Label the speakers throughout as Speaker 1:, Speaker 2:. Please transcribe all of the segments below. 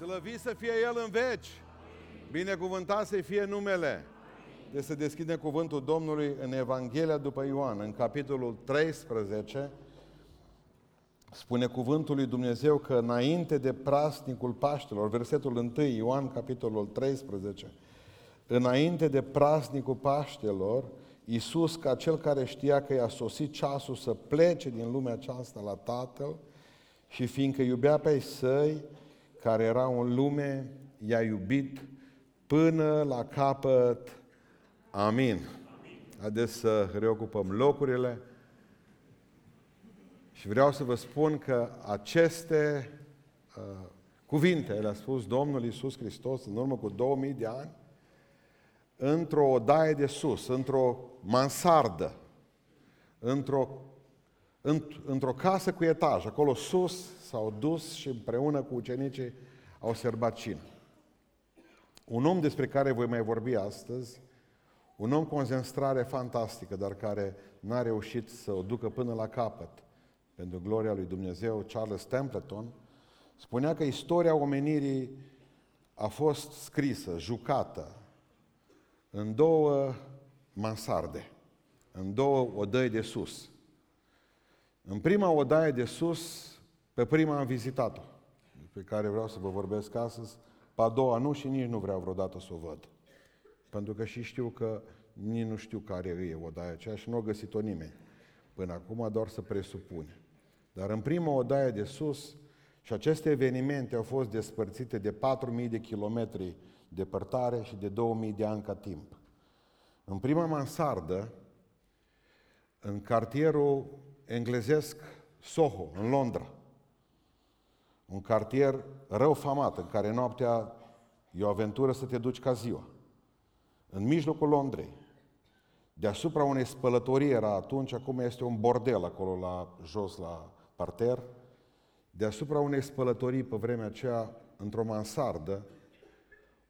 Speaker 1: Slăvit să fie El în veci! Binecuvântat să fie numele! De să deschidem cuvântul Domnului în Evanghelia după Ioan, în capitolul 13, spune cuvântul lui Dumnezeu că înainte de prasnicul Paștelor, versetul 1, Ioan, capitolul 13, înainte de prasnicul Paștelor, Iisus, ca cel care știa că i-a sosit ceasul să plece din lumea aceasta la Tatăl și fiindcă iubea pe ei săi, care erau în lume, i-a iubit până la capăt. Amin. Haideți să reocupăm locurile. Și vreau să vă spun că aceste uh, cuvinte le-a spus Domnul Isus Hristos în urmă cu 2000 de ani într-o odaie de sus, într-o mansardă, într-o, într-o casă cu etaj. Acolo sus s-au dus și împreună cu ucenicii au serbat cină. Un om despre care voi mai vorbi astăzi, un om cu o concentrare fantastică, dar care n-a reușit să o ducă până la capăt, pentru gloria lui Dumnezeu, Charles Templeton, spunea că istoria omenirii a fost scrisă, jucată, în două mansarde, în două odăi de sus. În prima odaie de sus, pe prima am vizitat-o, pe care vreau să vă vorbesc astăzi, pe a doua nu și nici nu vreau vreodată să o văd. Pentru că și știu că nici nu știu care e odaia aceea și nu a găsit-o nimeni. Până acum doar să presupune. Dar în prima odaie de sus, și aceste evenimente au fost despărțite de 4.000 de kilometri depărtare și de 2000 de ani ca timp. În prima mansardă, în cartierul englezesc Soho, în Londra, un cartier rău famat, în care noaptea e o aventură să te duci ca ziua. În mijlocul Londrei, deasupra unei spălătorii era atunci, acum este un bordel acolo la jos la parter, deasupra unei spălătorii pe vremea aceea, într-o mansardă,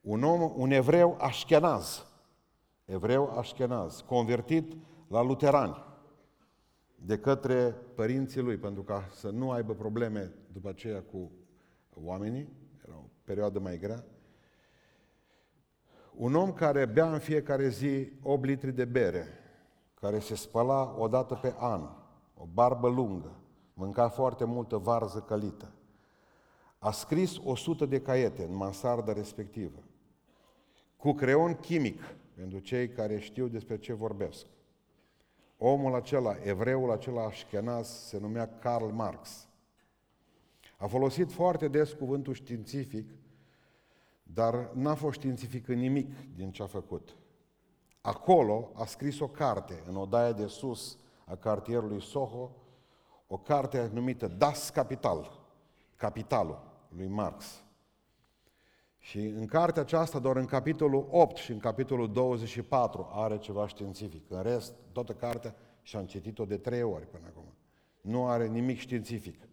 Speaker 1: un om, un evreu așchenaz, evreu așchenaz, convertit la luterani de către părinții lui, pentru ca să nu aibă probleme după aceea cu oamenii, era o perioadă mai grea. Un om care bea în fiecare zi 8 litri de bere, care se spăla o dată pe an, o barbă lungă, mânca foarte multă varză călită. A scris 100 de caiete în mansarda respectivă cu creon chimic, pentru cei care știu despre ce vorbesc. Omul acela, evreul acela așchenaz, se numea Karl Marx. A folosit foarte des cuvântul științific, dar n-a fost științific în nimic din ce a făcut. Acolo a scris o carte, în odaia de sus a cartierului Soho, o carte numită Das Capital, Capitalul lui Marx. Și în cartea aceasta, doar în capitolul 8 și în capitolul 24 are ceva științific. În rest, toată cartea și-am citit-o de trei ori până acum. Nu are nimic științific.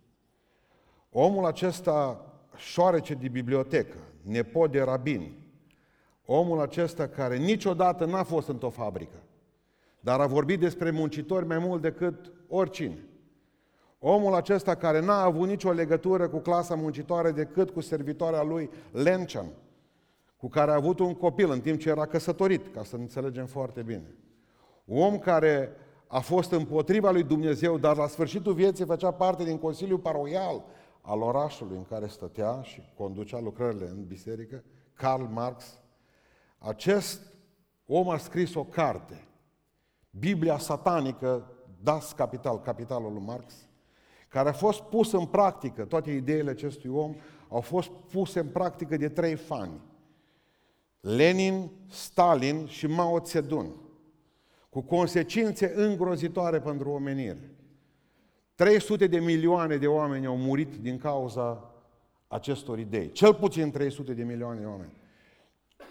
Speaker 1: Omul acesta șoarece de bibliotecă, nepot de rabin, omul acesta care niciodată n-a fost într-o fabrică, dar a vorbit despre muncitori mai mult decât oricine. Omul acesta care n-a avut nicio legătură cu clasa muncitoare decât cu servitoarea lui Lenchan, cu care a avut un copil în timp ce era căsătorit, ca să înțelegem foarte bine. Un om care a fost împotriva lui Dumnezeu, dar la sfârșitul vieții făcea parte din Consiliul Paroial al orașului în care stătea și conducea lucrările în biserică, Karl Marx. Acest om a scris o carte, Biblia satanică, Das Capital, capitalul lui Marx, care a fost pus în practică, toate ideile acestui om au fost puse în practică de trei fani. Lenin, Stalin și Mao Zedong, cu consecințe îngrozitoare pentru omenire. 300 de milioane de oameni au murit din cauza acestor idei. Cel puțin 300 de milioane de oameni.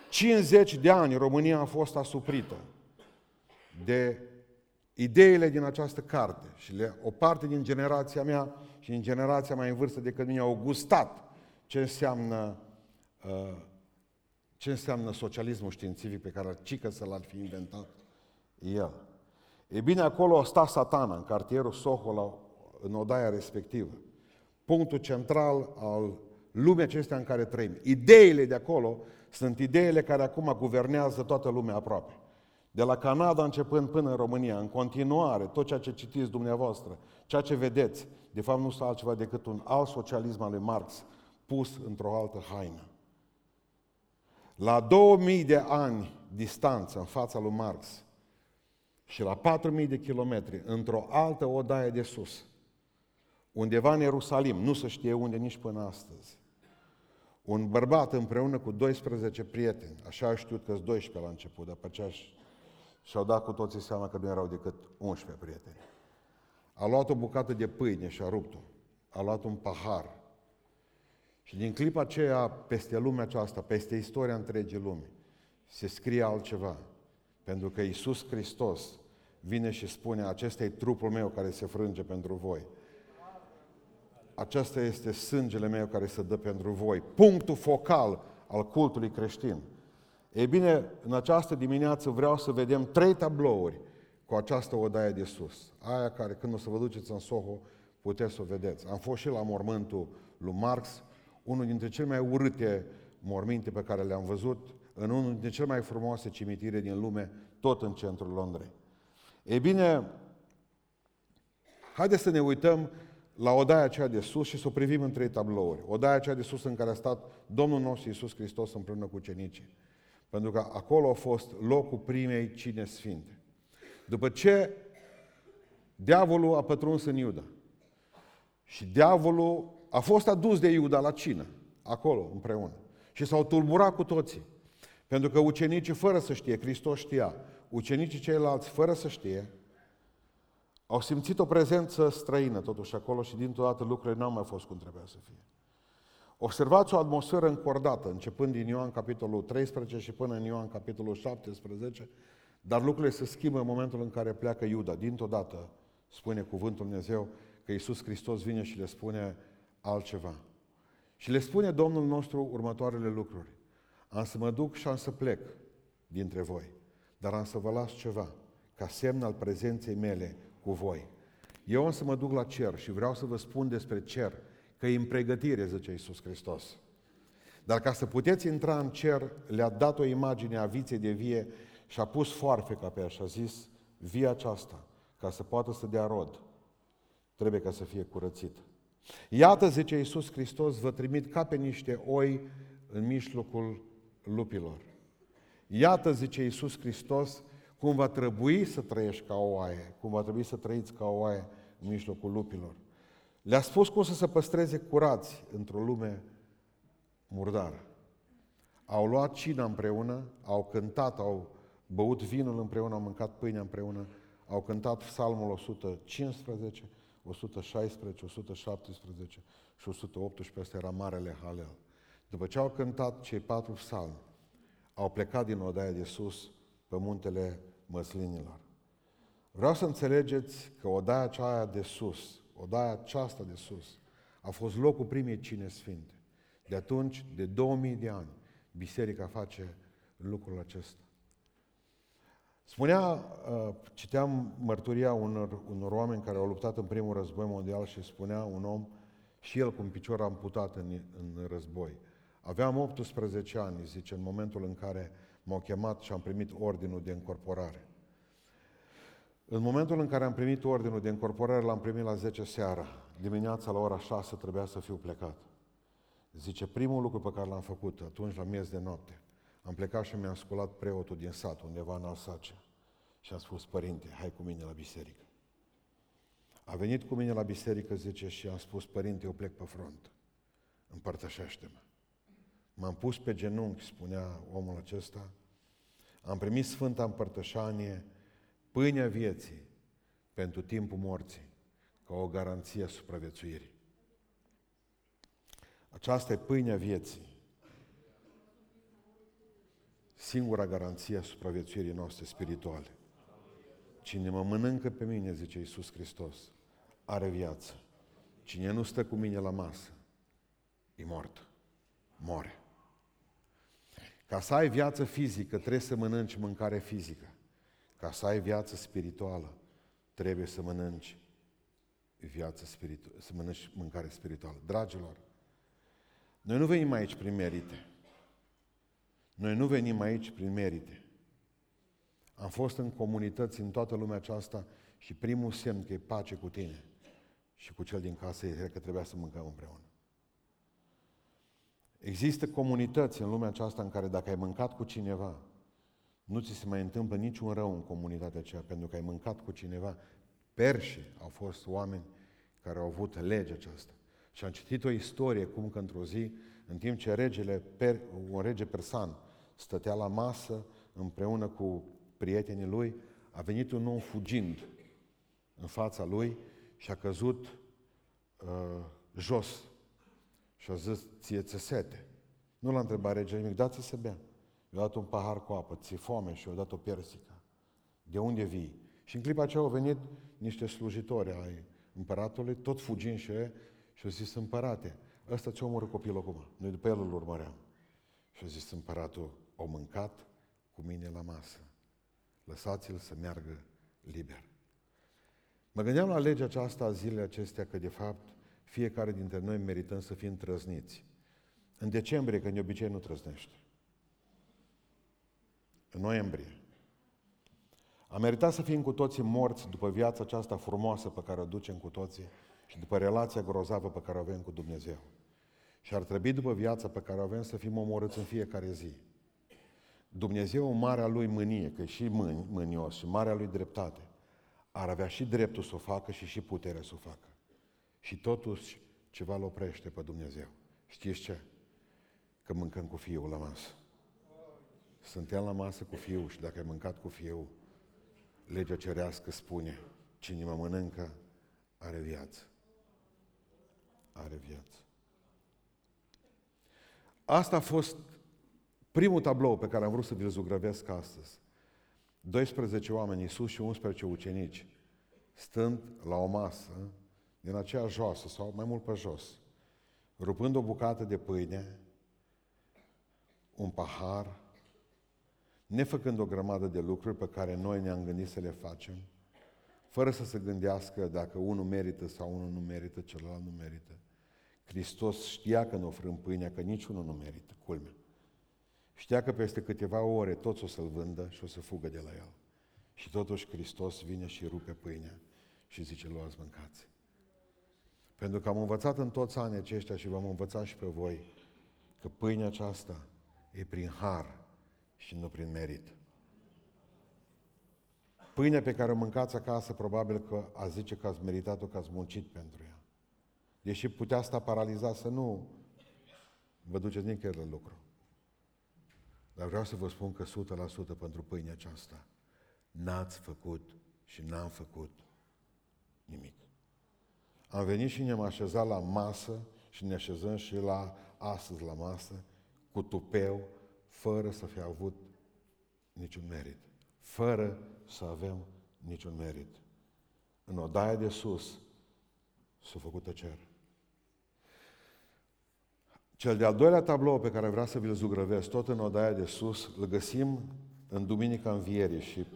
Speaker 1: 50 de ani România a fost asuprită de ideile din această carte și le, o parte din generația mea și din generația mai în vârstă decât mine au gustat ce înseamnă, uh, ce înseamnă socialismul științific pe care cică să l-ar fi inventat el. E bine, acolo sta satana, în cartierul Soho, la, în odaia respectivă. Punctul central al lumea acestea în care trăim. Ideile de acolo sunt ideile care acum guvernează toată lumea aproape. De la Canada începând până în România, în continuare, tot ceea ce citiți dumneavoastră, ceea ce vedeți, de fapt nu este altceva decât un alt socialism al lui Marx pus într-o altă haină. La 2000 de ani distanță în fața lui Marx și la 4000 de kilometri într-o altă odaie de sus, undeva în Ierusalim, nu se știe unde nici până astăzi, un bărbat împreună cu 12 prieteni, așa a știut că 12 la început, dar pe aceea și-au dat cu toții seama că nu erau decât 11 prieteni. A luat o bucată de pâine și a rupt-o. A luat un pahar. Și din clipa aceea, peste lumea aceasta, peste istoria întregii lumi, se scrie altceva. Pentru că Isus Hristos vine și spune, acesta e trupul meu care se frânge pentru voi. Acesta este sângele meu care se dă pentru voi. Punctul focal al cultului creștin. Ei bine, în această dimineață vreau să vedem trei tablouri cu această odaie de sus. Aia care când o să vă duceți în Soho, puteți să o vedeți. Am fost și la mormântul lui Marx, unul dintre cele mai urâte morminte pe care le-am văzut, în unul dintre cele mai frumoase cimitire din lume, tot în centrul Londrei. Ei bine, haideți să ne uităm la odaia aceea de sus și să o privim în trei tablouri. Odaia aceea de sus în care a stat Domnul nostru Iisus Hristos împreună cu cenicii. Pentru că acolo a fost locul primei cine sfinte. După ce diavolul a pătruns în Iuda și diavolul a fost adus de Iuda la cină, acolo, împreună. Și s-au tulburat cu toții. Pentru că ucenicii, fără să știe, Hristos știa, ucenicii ceilalți, fără să știe, au simțit o prezență străină totuși acolo și dintr-o dată lucrurile n-au mai fost cum trebuia să fie. Observați o atmosferă încordată, începând din Ioan capitolul 13 și până în Ioan capitolul 17, dar lucrurile se schimbă în momentul în care pleacă Iuda. Dintr-o dată, spune cuvântul Dumnezeu, că Iisus Hristos vine și le spune altceva. Și le spune Domnul nostru următoarele lucruri. Am să mă duc și am să plec dintre voi, dar am să vă las ceva, ca semn al prezenței mele cu voi. Eu am să mă duc la cer și vreau să vă spun despre cer, că e în pregătire, zice Iisus Hristos. Dar ca să puteți intra în cer, le-a dat o imagine a viței de vie și a pus foarfeca pe ea și a zis, via aceasta, ca să poată să dea rod, trebuie ca să fie curățit. Iată, zice Iisus Hristos, vă trimit ca pe niște oi în mijlocul lupilor. Iată, zice Iisus Hristos, cum va trebui să trăiești ca o oaie, cum va trebui să trăiți ca o oaie în mijlocul lupilor. Le-a spus cum să se păstreze curați într-o lume murdară. Au luat cina împreună, au cântat, au băut vinul împreună, au mâncat pâinea împreună, au cântat psalmul 115, 116, 117 și 118, ăsta era Marele Halel. După ce au cântat cei patru psalmi, au plecat din odaia de sus pe muntele măslinilor. Vreau să înțelegeți că odaia aceea de sus, odaia aceasta de sus, a fost locul primei cine sfinte. De atunci, de 2000 de ani, biserica face lucrul acesta. Spunea, uh, citeam mărturia unor, unor oameni care au luptat în primul război mondial și spunea un om, și el cu un picior amputat în, în război. Aveam 18 ani, zice, în momentul în care m-au chemat și am primit ordinul de încorporare. În momentul în care am primit ordinul de încorporare, l-am primit la 10 seara. Dimineața la ora 6 trebuia să fiu plecat. Zice, primul lucru pe care l-am făcut atunci la miez de noapte, am plecat și mi-am sculat preotul din sat, undeva în Alsace. Și am spus, părinte, hai cu mine la biserică. A venit cu mine la biserică, zice, și am spus, părinte, eu plec pe front. Împărtășește-mă. M-am pus pe genunchi, spunea omul acesta, am primit Sfânta Împărtășanie, pâinea vieții, pentru timpul morții, ca o garanție a supraviețuirii. Aceasta e pâinea vieții. Singura garanție a supraviețuirii noastre spirituale. Cine mă mănâncă pe mine, zice Iisus Hristos, are viață. Cine nu stă cu mine la masă, e mort. Moare. Ca să ai viață fizică, trebuie să mănânci mâncare fizică. Ca să ai viață spirituală, trebuie să mănânci viață spirituală, să mănânci mâncare spirituală. Dragilor, Noi nu venim aici prin merite. Noi nu venim aici prin merite. Am fost în comunități în toată lumea aceasta și primul semn că e pace cu tine și cu cel din casă e că trebuia să mâncăm împreună. Există comunități în lumea aceasta în care dacă ai mâncat cu cineva, nu ți se mai întâmplă niciun rău în comunitatea aceea, pentru că ai mâncat cu cineva. Perși au fost oameni care au avut legea aceasta. Și am citit o istorie cum că într-o zi, în timp ce regele, per, un rege persan stătea la masă împreună cu prietenii lui, a venit un om fugind în fața lui și a căzut uh, jos și a zis, ție ți sete. Nu l-a întrebat regele nimic, dați să bea. I-a dat un pahar cu apă, ți foame și i-a dat o persică. De unde vii? Și în clipa aceea au venit niște slujitori ai împăratului, tot fugind și ei, și au zis, împărate, ăsta ce omoră copilul acum? Noi după el îl urmăream. Și a zis împăratul, o mâncat cu mine la masă. Lăsați-l să meargă liber. Mă gândeam la legea aceasta a zilele acestea că, de fapt, fiecare dintre noi merităm să fim trăzniți. În decembrie, când de obicei nu trăznești. În noiembrie. Am meritat să fim cu toții morți după viața aceasta frumoasă pe care o ducem cu toții și după relația grozavă pe care o avem cu Dumnezeu. Și ar trebui după viața pe care o avem să fim omorâți în fiecare zi. Dumnezeu, marea lui mânie, că e și mânios și marea lui dreptate, ar avea și dreptul să o facă și și puterea să o facă. Și totuși ceva îl oprește pe Dumnezeu. Știți ce? Că mâncăm cu fiul la masă. Suntem la masă cu fiul și dacă ai mâncat cu fiul, legea cerească spune, cine mă mănâncă are viață. Are viață. Asta a fost primul tablou pe care am vrut să vi-l zugrăvesc astăzi. 12 oameni, Iisus și 11 ucenici, stând la o masă, din aceea joasă sau mai mult pe jos, rupând o bucată de pâine, un pahar, nefăcând o grămadă de lucruri pe care noi ne-am gândit să le facem, fără să se gândească dacă unul merită sau unul nu merită, celălalt nu merită. Hristos știa că nu ofrâm pâinea, că niciunul nu merită, culmea. Știa că peste câteva ore toți o să-l vândă și o să fugă de la el. Și totuși Hristos vine și rupe pâinea și zice, luați, mâncați. Pentru că am învățat în toți anii aceștia și v-am învățat și pe voi că pâinea aceasta e prin har și nu prin merit. Pâinea pe care o mâncați acasă, probabil că a zice că ați meritat-o, că ați muncit pentru ea. Deși putea sta paralizat să nu vă duceți nicăieri la lucru. Dar vreau să vă spun că 100% pentru pâinea aceasta n-ați făcut și n-am făcut nimic. Am venit și ne-am așezat la masă și ne așezăm și la astăzi la masă cu tupeu, fără să fi avut niciun merit. Fără să avem niciun merit. În odaia de sus s-a făcut tăcere. Cel de-al doilea tablou pe care vreau să vi-l zugrăvesc, tot în odaia de sus, îl găsim în Duminica Învierii și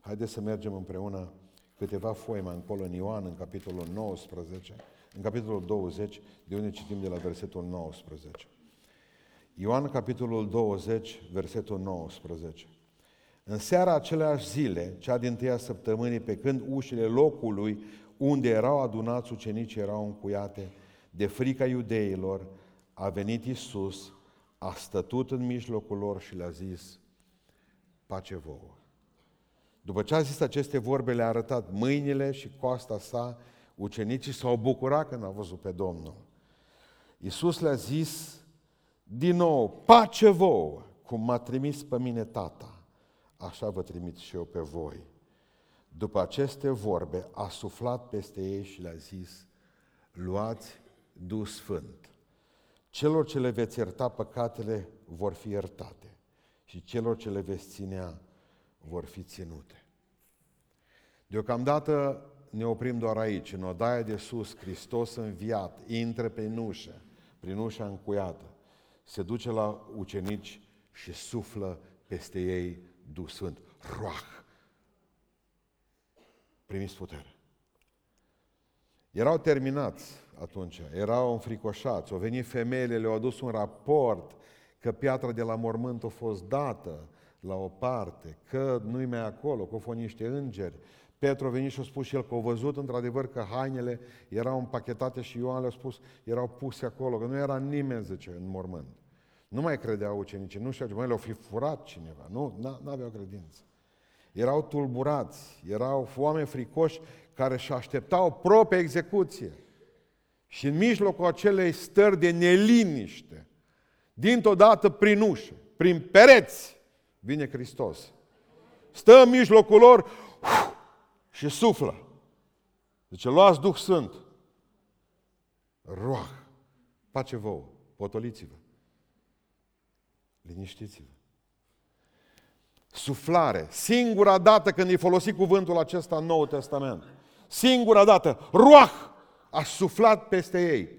Speaker 1: haideți să mergem împreună câteva foi mai încolo în Ioan, în capitolul 19, în capitolul 20, de unde citim de la versetul 19. Ioan, capitolul 20, versetul 19. În seara aceleași zile, cea din tâia săptămânii, pe când ușile locului unde erau adunați ucenicii erau încuiate, de frica iudeilor, a venit Isus, a stătut în mijlocul lor și le-a zis, pace vouă. După ce a zis aceste vorbe, le-a arătat mâinile și coasta sa, ucenicii s-au bucurat când au văzut pe Domnul. Iisus le-a zis din nou, pace vouă, cum m-a trimis pe mine tata, așa vă trimit și eu pe voi. După aceste vorbe, a suflat peste ei și le-a zis, luați Duh Sfânt. Celor ce le veți ierta păcatele vor fi iertate și celor ce le veți ținea vor fi ținute. Deocamdată ne oprim doar aici, în odaia de sus, Hristos înviat, intră pe ușă, prin ușa încuiată, se duce la ucenici și suflă peste ei Duh Sfânt. Roah! Primiți putere. Erau terminați atunci, erau înfricoșați, au venit femeile, le-au adus un raport că piatra de la mormânt a fost dată la o parte, că nu-i mai acolo, că au fost niște îngeri. Petru a venit și a spus și el că au văzut într-adevăr că hainele erau împachetate și Ioan le-a spus, erau puse acolo, că nu era nimeni, zice, în mormânt. Nu mai credeau ucenicii, nu știu, mai le-au fi furat cineva, nu, nu aveau credință. Erau tulburați, erau oameni fricoși care și așteptau propria execuție. Și în mijlocul acelei stări de neliniște, dintr-o dată prin ușă, prin pereți, vine Hristos. Stă în mijlocul lor uf, și suflă. Zice, luați Duh Sfânt. Roah, pace vouă, potoliți-vă. Liniștiți-vă. Suflare. Singura dată când e folosit cuvântul acesta în Noul Testament. Singura dată. Roah a suflat peste ei.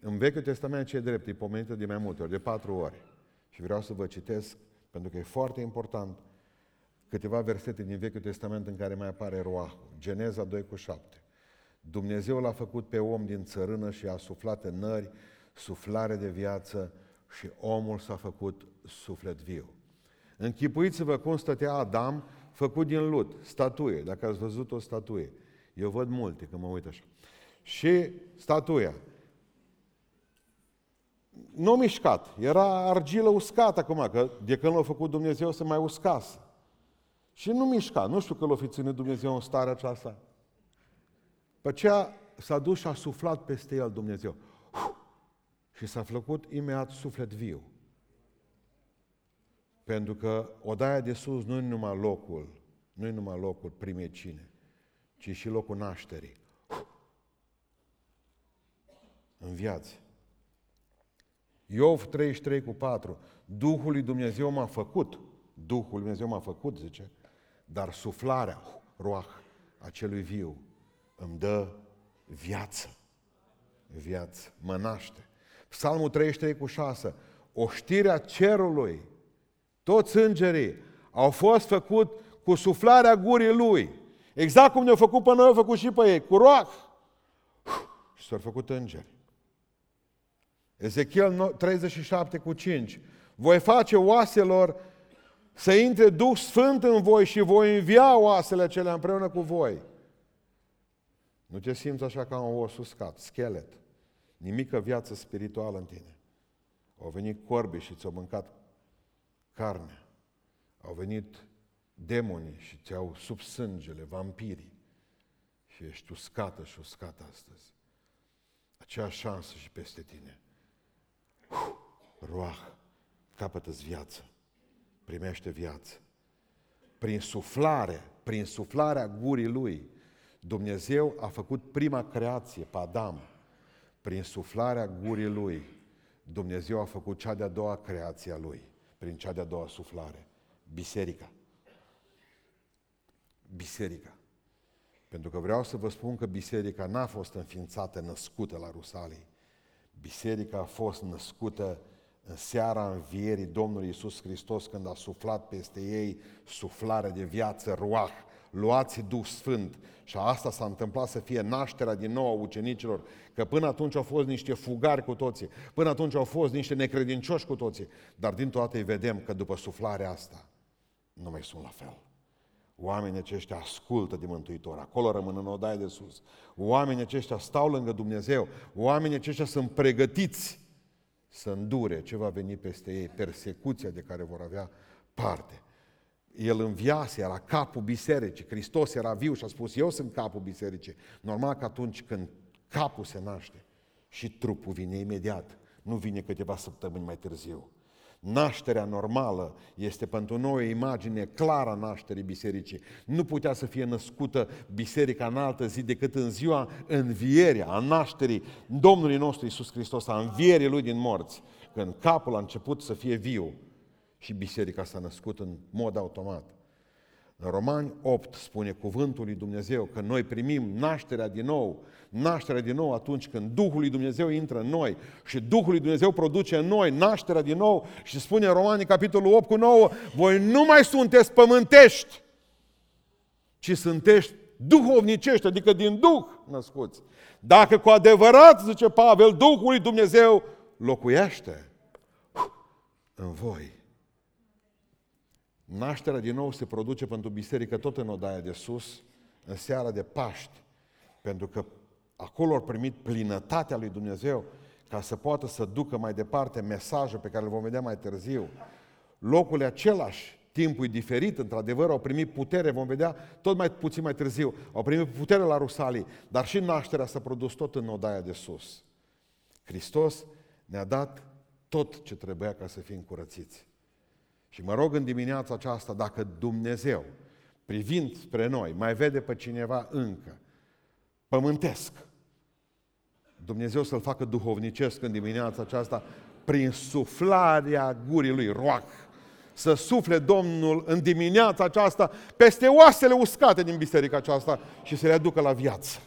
Speaker 1: În Vechiul Testament ce e drept, e pomenită de mai multe ori, de patru ori. Și vreau să vă citesc, pentru că e foarte important, câteva versete din Vechiul Testament în care mai apare roahul. Geneza 2 cu 7. Dumnezeu l-a făcut pe om din țărână și a suflat în nări suflare de viață și omul s-a făcut suflet viu. Închipuiți-vă cum stătea Adam făcut din lut, statuie, dacă ați văzut o statuie. Eu văd multe când mă uit așa. Și statuia. Nu mișcat, era argilă uscată acum, că de când l-a făcut Dumnezeu să mai uscasă. Și nu mișca, nu știu că l-a fi ținut Dumnezeu în starea aceasta. Pe aceea s-a dus și a suflat peste el Dumnezeu. Și s-a făcut imediat suflet viu. Pentru că odaia de sus nu e numai locul, nu e numai locul primei cine, ci și locul nașterii. În viață. Iov 33 cu 4. Duhul lui Dumnezeu m-a făcut. Duhul lui Dumnezeu m-a făcut, zice. Dar suflarea, roah, acelui viu îmi dă viață. Viață. Mă naște. Psalmul 33 cu 6. Oștirea cerului, toți îngerii au fost făcut cu suflarea gurii lui. Exact cum ne-au făcut pe noi, au făcut și pe ei, cu roah. Și s-au făcut îngeri. Ezechiel 37 cu 5. Voi face oaselor să intre Duh Sfânt în voi și voi învia oasele acelea împreună cu voi. Nu te simți așa ca un os uscat, schelet. Nimică viață spirituală în tine. Au venit corbi și ți-au mâncat carne. Au venit demonii și ți-au sub sângele, vampirii. Și ești uscată și uscată astăzi. Aceeași șansă și peste tine. Roah, capătă-ți viață. Primește viață. Prin suflare, prin suflarea gurii lui, Dumnezeu a făcut prima creație pe Adam. Prin suflarea gurii lui, Dumnezeu a făcut cea de-a doua creație a lui, prin cea de-a doua suflare, biserica. Biserica. Pentru că vreau să vă spun că biserica n-a fost înființată, născută la Rusalii. Biserica a fost născută în seara învierii Domnului Iisus Hristos, când a suflat peste ei suflare de viață, ruah, luați Duh Sfânt. Și asta s-a întâmplat să fie nașterea din nou a ucenicilor, că până atunci au fost niște fugari cu toții, până atunci au fost niște necredincioși cu toții, dar din toate îi vedem că după suflarea asta nu mai sunt la fel. Oamenii aceștia ascultă de Mântuitor, acolo rămân în odaie de sus. Oamenii aceștia stau lângă Dumnezeu, oamenii aceștia sunt pregătiți să îndure ce va veni peste ei, persecuția de care vor avea parte. El înviase, era capul bisericii, Hristos era viu și a spus, eu sunt capul bisericii. Normal că atunci când capul se naște și trupul vine imediat, nu vine câteva săptămâni mai târziu. Nașterea normală este pentru noi o imagine clară a nașterii bisericii. Nu putea să fie născută biserica în altă zi decât în ziua învierii, a nașterii Domnului nostru Isus Hristos, a învierii Lui din morți, când capul a început să fie viu și biserica s-a născut în mod automat. În Romani 8 spune cuvântul lui Dumnezeu că noi primim nașterea din nou, nașterea din nou atunci când Duhul lui Dumnezeu intră în noi și Duhul lui Dumnezeu produce în noi nașterea din nou și spune în Romani capitolul 8 cu 9, voi nu mai sunteți pământești, ci sunteți duhovnicești, adică din Duh născuți. Dacă cu adevărat, zice Pavel, Duhul lui Dumnezeu locuiește în voi. Nașterea din nou se produce pentru biserică tot în odaia de sus, în seara de Paști, pentru că acolo au primit plinătatea lui Dumnezeu ca să poată să ducă mai departe mesajul pe care îl vom vedea mai târziu. Locul e același, timpul e diferit, într-adevăr, au primit putere, vom vedea tot mai puțin mai târziu, au primit putere la Rusalii, dar și nașterea s-a produs tot în odaia de sus. Hristos ne-a dat tot ce trebuia ca să fim curățiți. Și mă rog în dimineața aceasta, dacă Dumnezeu, privind spre noi, mai vede pe cineva încă, pământesc, Dumnezeu să-l facă duhovnicesc în dimineața aceasta prin suflarea gurii lui, roac. Să sufle Domnul în dimineața aceasta peste oasele uscate din biserica aceasta și să le aducă la viață.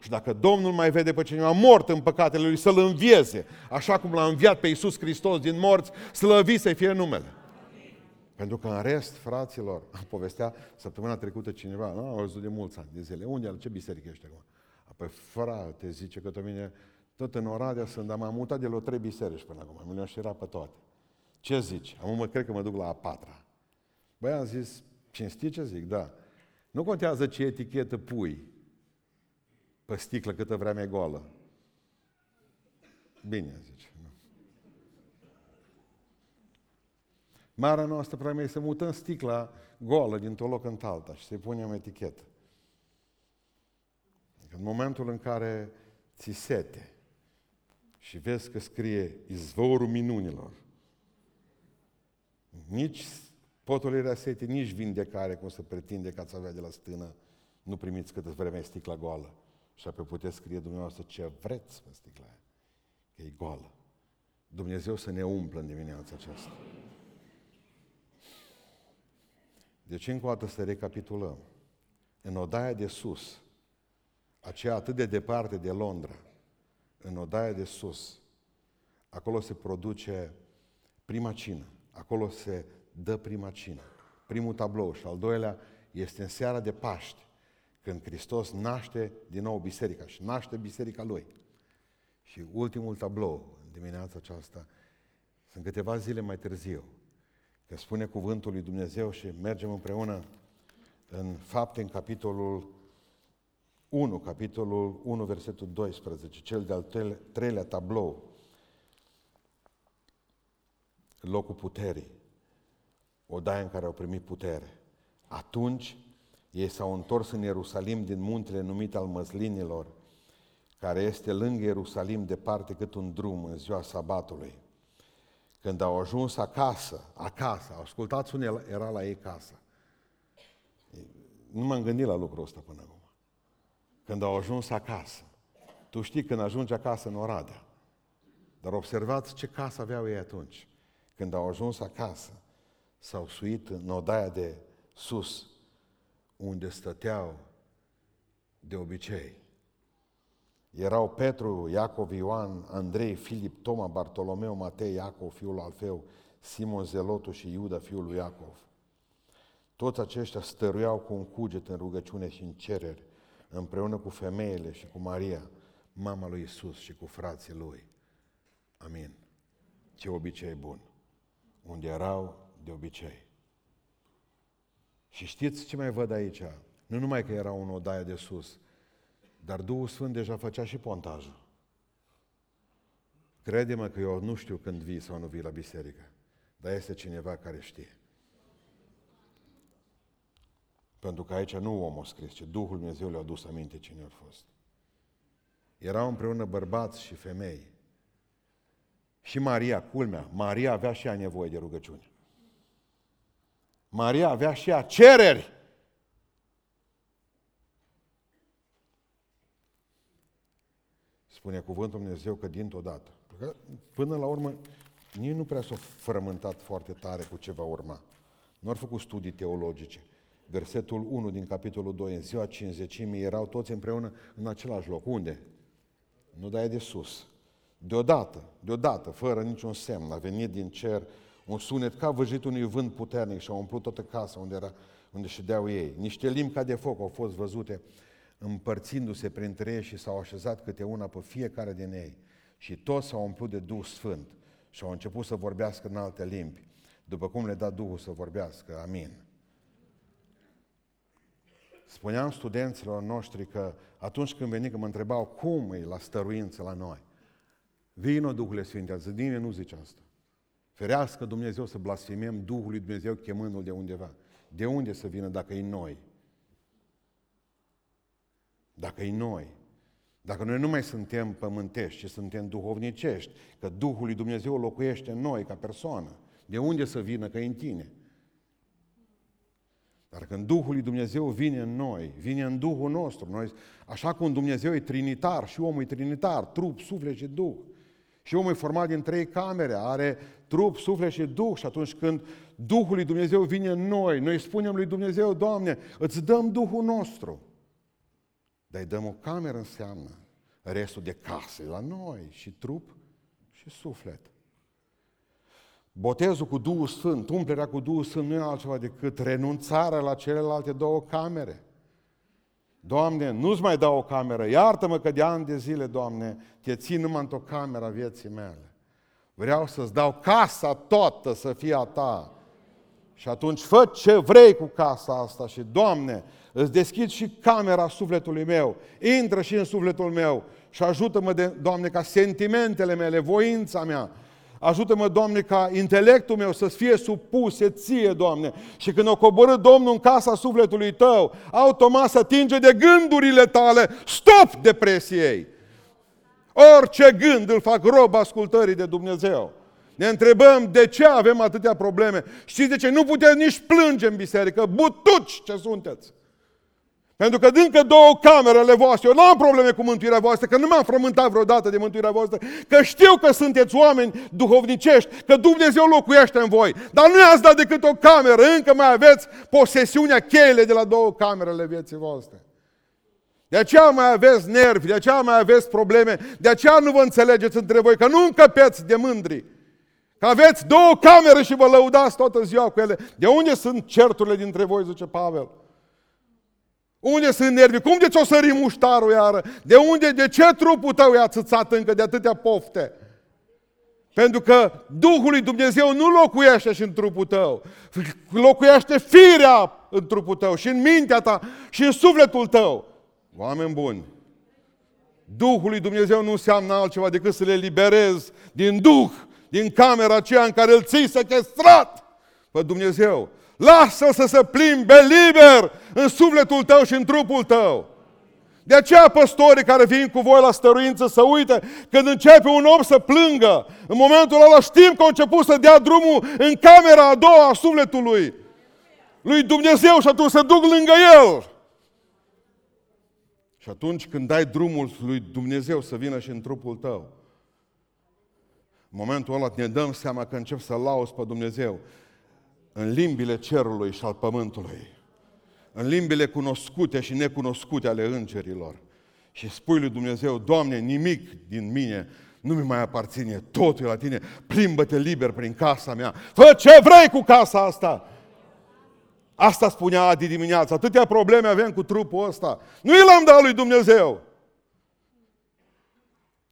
Speaker 1: Și dacă Domnul mai vede pe cineva mort în păcatele lui, să-l învieze, așa cum l-a înviat pe Iisus Hristos din morți, slăvi să fie numele. Pentru că în rest, fraților, am povestea săptămâna trecută cineva, nu, am văzut de mulți ani de zile, unde, ce biserică ești acum? Păi frate, zice că mine, tot în Oradea sunt, dar m-am mutat de la trei biserici până acum, mi le-am știrat pe toate. Ce zici? Am mă cred că mă duc la a patra. Băi, am zis, cinstit ce zic, da. Nu contează ce etichetă pui pe sticlă câtă vreme e goală. Bine, zice. Marea noastră problema e să mutăm sticla goală dintr-un loc în alta și să-i punem etichetă. În momentul în care ți sete și vezi că scrie izvorul minunilor, nici potolirea sete, nici vindecare, cum se pretinde că ați avea de la stână, nu primiți câtă vreme e sticla goală. Și apoi puteți scrie dumneavoastră ce vreți pe sticla aia, că e goală. Dumnezeu să ne umplă în dimineața aceasta. Deci încă o dată să recapitulăm. În odaia de sus, aceea atât de departe de Londra, în odaia de sus, acolo se produce prima cină, acolo se dă prima cină, primul tablou și al doilea este în seara de Paști, când Hristos naște din nou biserica și naște biserica Lui. Și ultimul tablou, în dimineața aceasta, sunt câteva zile mai târziu, că spune cuvântul lui Dumnezeu și mergem împreună în fapte, în capitolul 1, capitolul 1, versetul 12, cel de-al treilea tablou, locul puterii, odaia în care au primit putere. Atunci ei s-au întors în Ierusalim din muntele numit al măslinilor, care este lângă Ierusalim departe cât un drum în ziua sabatului. Când au ajuns acasă, acasă, ascultați unde era la ei casă. Nu m-am gândit la lucrul ăsta până acum când au ajuns acasă. Tu știi când ajungi acasă în Oradea. Dar observați ce casă aveau ei atunci. Când au ajuns acasă, s-au suit în odaia de sus, unde stăteau de obicei. Erau Petru, Iacov, Ioan, Andrei, Filip, Toma, Bartolomeu, Matei, Iacov, fiul Alfeu, Simon Zelotu și Iuda, fiul lui Iacov. Toți aceștia stăruiau cu un cuget în rugăciune și în cereri împreună cu femeile și cu Maria, mama lui Isus și cu frații lui. Amin. Ce obicei bun. Unde erau de obicei. Și știți ce mai văd aici? Nu numai că era un odaie de sus, dar Duhul Sfânt deja făcea și pontajul. Crede-mă că eu nu știu când vii sau nu vii la biserică, dar este cineva care știe. Pentru că aici nu omul a scris, ci Duhul Dumnezeu le-a dus aminte cine a fost. Erau împreună bărbați și femei. Și Maria, culmea, Maria avea și ea nevoie de rugăciune. Maria avea și ea cereri. Spune cuvântul Dumnezeu că dintr-o dată. Până la urmă, nici nu prea s-a frământat foarte tare cu ce va urma. Nu au făcut studii teologice versetul 1 din capitolul 2, în ziua cinzecimii erau toți împreună în același loc. Unde? Nu dai de sus. Deodată, deodată, fără niciun semn, a venit din cer un sunet ca văjit unui vânt puternic și a umplut toată casa unde era unde ședeau ei. Niște limbi ca de foc au fost văzute împărțindu-se printre ei și s-au așezat câte una pe fiecare din ei. Și toți s-au umplut de Duh Sfânt și au început să vorbească în alte limbi, după cum le da Duhul să vorbească. Amin. Spuneam studenților noștri că atunci când veni, că mă întrebau cum e la stăruință la noi, vină Duhul Sfinte, zic, nimeni nu zice asta. Ferească Dumnezeu să blasfemiem Duhului Dumnezeu chemându-L de undeva. De unde să vină dacă e noi? Dacă e noi. Dacă noi nu mai suntem pământești, ci suntem duhovnicești, că Duhul lui Dumnezeu locuiește în noi ca persoană, de unde să vină că e în tine? Dar când Duhul lui Dumnezeu vine în noi, vine în Duhul nostru, noi, așa cum Dumnezeu e trinitar și omul e trinitar, trup, suflet și Duh. Și omul e format din trei camere, are trup, suflet și Duh și atunci când Duhul lui Dumnezeu vine în noi, noi spunem lui Dumnezeu, Doamne, îți dăm Duhul nostru. Dar îi dăm o cameră înseamnă restul de case la noi și trup și suflet. Botezul cu Duhul Sfânt, umplerea cu Duhul Sfânt nu e altceva decât renunțarea la celelalte două camere. Doamne, nu-ți mai dau o cameră, iartă-mă că de ani de zile, Doamne, te țin numai într-o cameră a vieții mele. Vreau să-ți dau casa toată să fie a ta. Și atunci fă ce vrei cu casa asta și, Doamne, îți deschid și camera sufletului meu, intră și în sufletul meu și ajută-mă, de, Doamne, ca sentimentele mele, voința mea, Ajută-mă, Doamne, ca intelectul meu să fie supuse ție, Doamne. Și când o coborâ Domnul în casa sufletului tău, automat să atinge de gândurile tale, stop depresiei. Orice gând îl fac rob ascultării de Dumnezeu. Ne întrebăm de ce avem atâtea probleme. Știți de ce? Nu puteți nici plânge în biserică, butuci ce sunteți. Pentru că încă două camerele voastre, eu nu am probleme cu mântuirea voastră, că nu m-am frământat vreodată de mântuirea voastră, că știu că sunteți oameni duhovnicești, că Dumnezeu locuiește în voi, dar nu i-ați dat decât o cameră, încă mai aveți posesiunea cheile de la două camerele vieții voastre. De aceea mai aveți nervi, de aceea mai aveți probleme, de aceea nu vă înțelegeți între voi, că nu încăpeți de mândri. Că aveți două camere și vă lăudați toată ziua cu ele. De unde sunt certurile dintre voi, zice Pavel? Unde sunt nervii? Cum de ți-o sări muștarul iară? De unde, de ce trupul tău e atâțat încă de atâtea pofte? Pentru că Duhul lui Dumnezeu nu locuiește și în trupul tău. Locuiește firea în trupul tău și în mintea ta și în sufletul tău. Oameni buni, Duhul lui Dumnezeu nu înseamnă altceva decât să le liberezi din Duh, din camera aceea în care îl ții sequestrat pe Dumnezeu. Lasă-l să se plimbe liber în sufletul tău și în trupul tău. De aceea păstorii care vin cu voi la stăruință să uite, când începe un om să plângă, în momentul ăla știm că a început să dea drumul în camera a doua a sufletului lui Dumnezeu și atunci se duc lângă el. Și atunci când dai drumul lui Dumnezeu să vină și în trupul tău, în momentul ăla ne dăm seama că încep să lauzi pe Dumnezeu în limbile cerului și al pământului, în limbile cunoscute și necunoscute ale îngerilor. Și spui lui Dumnezeu, Doamne, nimic din mine nu mi mai aparține, totul e la tine, plimbă-te liber prin casa mea, fă ce vrei cu casa asta. Asta spunea Adi dimineața, atâtea probleme avem cu trupul ăsta. Nu i l-am dat lui Dumnezeu.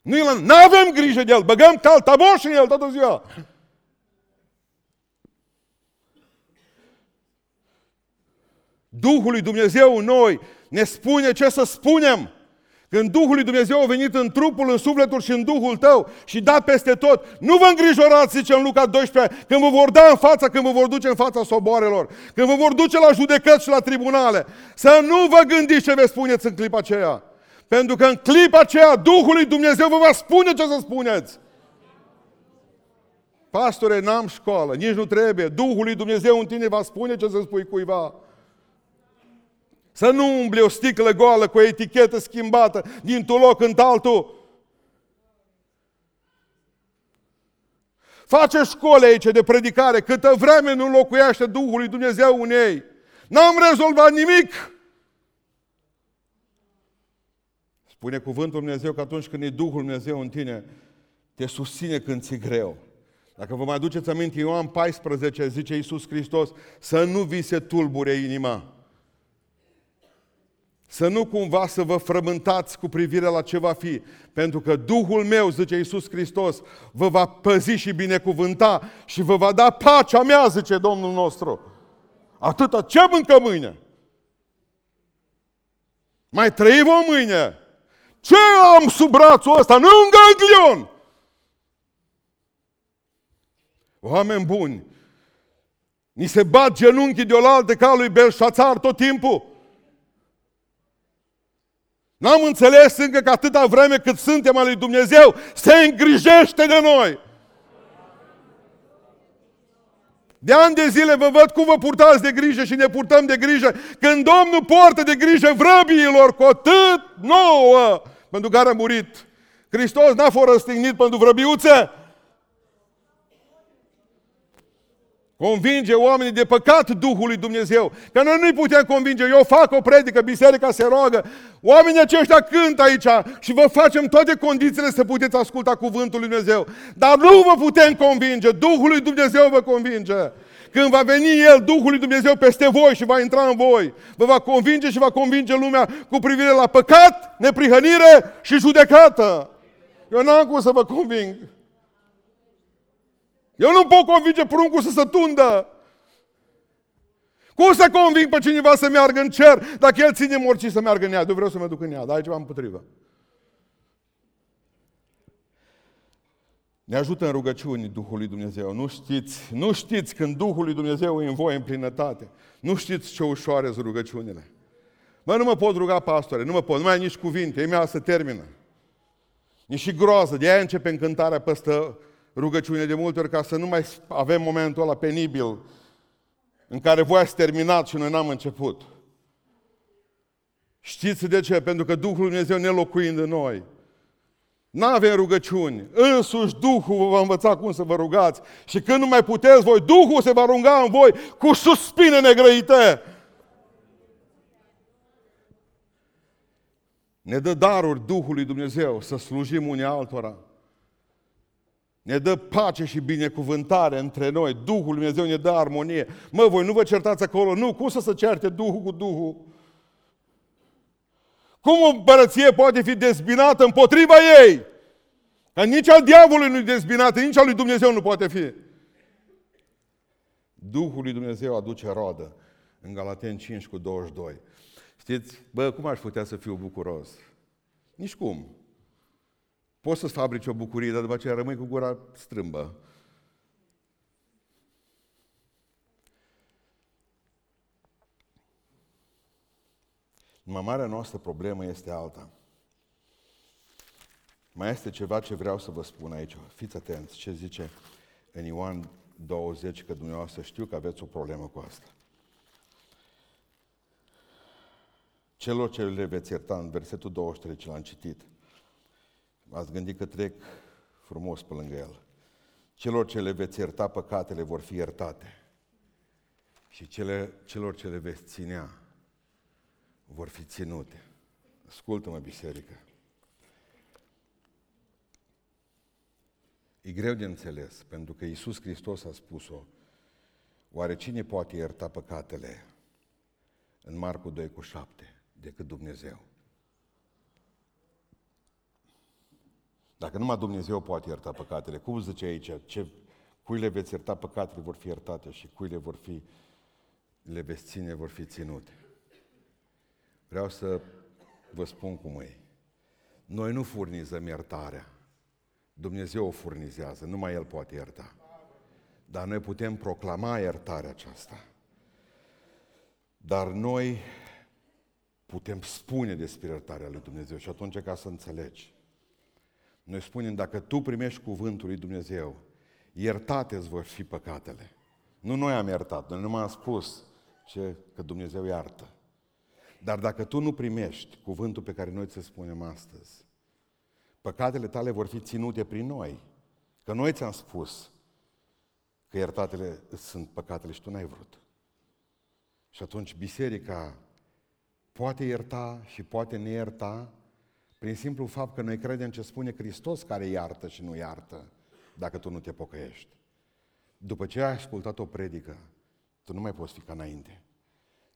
Speaker 1: Nu i avem grijă de el, băgăm caltaboș în el toată ziua. Duhul lui Dumnezeu în noi ne spune ce să spunem. Când Duhul lui Dumnezeu a venit în trupul, în sufletul și în Duhul tău și dat peste tot, nu vă îngrijorați, zice în Luca 12, când vă vor da în fața, când vă vor duce în fața soboarelor, când vă vor duce la judecăți și la tribunale. Să nu vă gândiți ce veți spuneți în clipa aceea. Pentru că în clipa aceea Duhul lui Dumnezeu vă va spune ce să spuneți. Pastore, n-am școală, nici nu trebuie. Duhul lui Dumnezeu în tine va spune ce să spui cuiva. Să nu umbli o sticlă goală cu o etichetă schimbată dintr-un loc în altul. Face școli aici de predicare, câtă vreme nu locuiește Duhul lui Dumnezeu în ei. N-am rezolvat nimic. Spune cuvântul Dumnezeu că atunci când e Duhul Dumnezeu în tine, te susține când ți greu. Dacă vă mai aduceți aminte, Ioan 14 zice Iisus Hristos, să nu vi se tulbure inima. Să nu cumva să vă frământați cu privire la ce va fi. Pentru că Duhul meu, zice Iisus Hristos, vă va păzi și binecuvânta și vă va da pacea mea, zice Domnul nostru. Atâta ce mâncă mâine? Mai trăim o mâine? Ce am sub brațul ăsta? Nu un ganglion! Oameni buni, ni se bat genunchii de oaltă ca lui Belșațar tot timpul. N-am înțeles încă că atâta vreme cât suntem al lui Dumnezeu, se îngrijește de noi. De ani de zile vă văd cum vă purtați de grijă și ne purtăm de grijă. Când Domnul poartă de grijă vrăbiilor cu atât nouă, pentru care a murit. Hristos n-a fost răstignit pentru vrăbiuțe, Convinge oamenii de păcat Duhului Dumnezeu. Că noi nu-i putem convinge. Eu fac o predică, biserica se roagă. Oamenii aceștia cântă aici și vă facem toate condițiile să puteți asculta cuvântul lui Dumnezeu. Dar nu vă putem convinge. Duhul lui Dumnezeu vă convinge. Când va veni El, Duhul lui Dumnezeu, peste voi și va intra în voi, vă va convinge și va convinge lumea cu privire la păcat, neprihănire și judecată. Eu n-am cum să vă conving. Eu nu pot convinge pruncul să se tundă. Cum să conving pe cineva să meargă în cer dacă el ține morții să meargă în iad? Eu vreau să mă duc în iad, dar ceva împotrivă. Ne ajută în rugăciuni Duhul lui Dumnezeu. Nu știți, nu știți când Duhul lui Dumnezeu e în voi în plinătate. Nu știți ce ușoare sunt rugăciunile. Mă, nu mă pot ruga, pastore, nu mă pot, nu mai ai nici cuvinte, e mea să termină. E și groază, de aia începe încântarea păstă rugăciune de multe ori ca să nu mai avem momentul ăla penibil în care voi ați terminat și noi n-am început. Știți de ce? Pentru că Duhul Dumnezeu ne locuind în noi. Nu avem rugăciuni. Însuși Duhul vă va învăța cum să vă rugați. Și când nu mai puteți voi, Duhul se va ruga în voi cu suspine negrăite. Ne dă daruri Duhului Dumnezeu să slujim unii altora. Ne dă pace și binecuvântare între noi. Duhul Dumnezeu ne dă armonie. Mă, voi nu vă certați acolo. Nu, cum să se certe Duhul cu Duhul? Cum o împărăție poate fi dezbinată împotriva ei? Că nici al diavolului nu e dezbinată, nici al lui Dumnezeu nu poate fi. Duhul lui Dumnezeu aduce rodă în Galaten 5 cu 22. Știți, bă, cum aș putea să fiu bucuros? Nici cum. Poți să-ți fabrici o bucurie, dar după aceea rămâi cu gura strâmbă. Numai marea noastră problemă este alta. Mai este ceva ce vreau să vă spun aici. Fiți atenți ce zice în Ioan 20, că dumneavoastră știu că aveți o problemă cu asta. Celor ce le veți ierta în versetul 23 ce l-am citit – ați gândit că trec frumos pe lângă el. Celor ce le veți ierta păcatele vor fi iertate. Și cele, celor ce le veți ținea vor fi ținute. Ascultă-mă, biserică. E greu de înțeles, pentru că Iisus Hristos a spus-o. Oare cine poate ierta păcatele în Marcu 2 cu 7 decât Dumnezeu? Dacă numai Dumnezeu poate ierta păcatele, cum zice aici, ce, cui le veți ierta păcatele vor fi iertate și cui le vor fi, le veți ține vor fi ținute. Vreau să vă spun cum e. Noi nu furnizăm iertarea. Dumnezeu o furnizează, numai El poate ierta. Dar noi putem proclama iertarea aceasta. Dar noi putem spune despre iertarea lui Dumnezeu și atunci ca să înțelegi. Noi spunem, dacă tu primești cuvântul lui Dumnezeu, iertate îți vor fi păcatele. Nu noi am iertat, noi nu m-am spus ce, că Dumnezeu iartă. Dar dacă tu nu primești cuvântul pe care noi ți spunem astăzi, păcatele tale vor fi ținute prin noi. Că noi ți-am spus că iertatele sunt păcatele și tu n-ai vrut. Și atunci biserica poate ierta și poate ne ierta prin simplu fapt că noi credem ce spune Hristos care iartă și nu iartă, dacă tu nu te pocăiești. După ce ai ascultat o predică, tu nu mai poți fi ca înainte.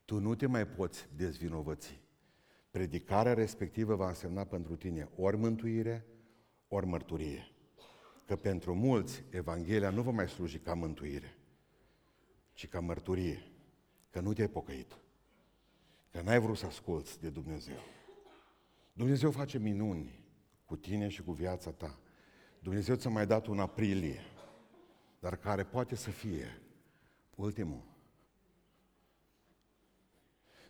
Speaker 1: Tu nu te mai poți dezvinovăți. Predicarea respectivă va însemna pentru tine ori mântuire, ori mărturie. Că pentru mulți, Evanghelia nu va mai sluji ca mântuire, ci ca mărturie. Că nu te-ai pocăit. Că n-ai vrut să asculți de Dumnezeu. Dumnezeu face minuni cu tine și cu viața ta. Dumnezeu ți-a mai dat un aprilie, dar care poate să fie ultimul.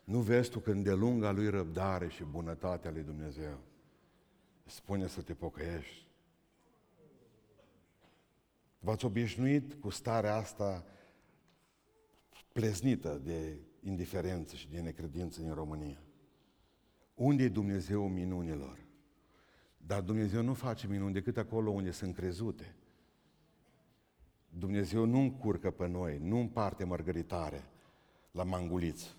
Speaker 1: Nu vezi tu când de lunga lui răbdare și bunătatea lui Dumnezeu spune să te pocăiești. V-ați obișnuit cu starea asta pleznită de indiferență și de necredință în România. Unde e Dumnezeu minunilor? Dar Dumnezeu nu face minuni decât acolo unde sunt crezute. Dumnezeu nu încurcă pe noi, nu împarte mărgăritare la manguliți.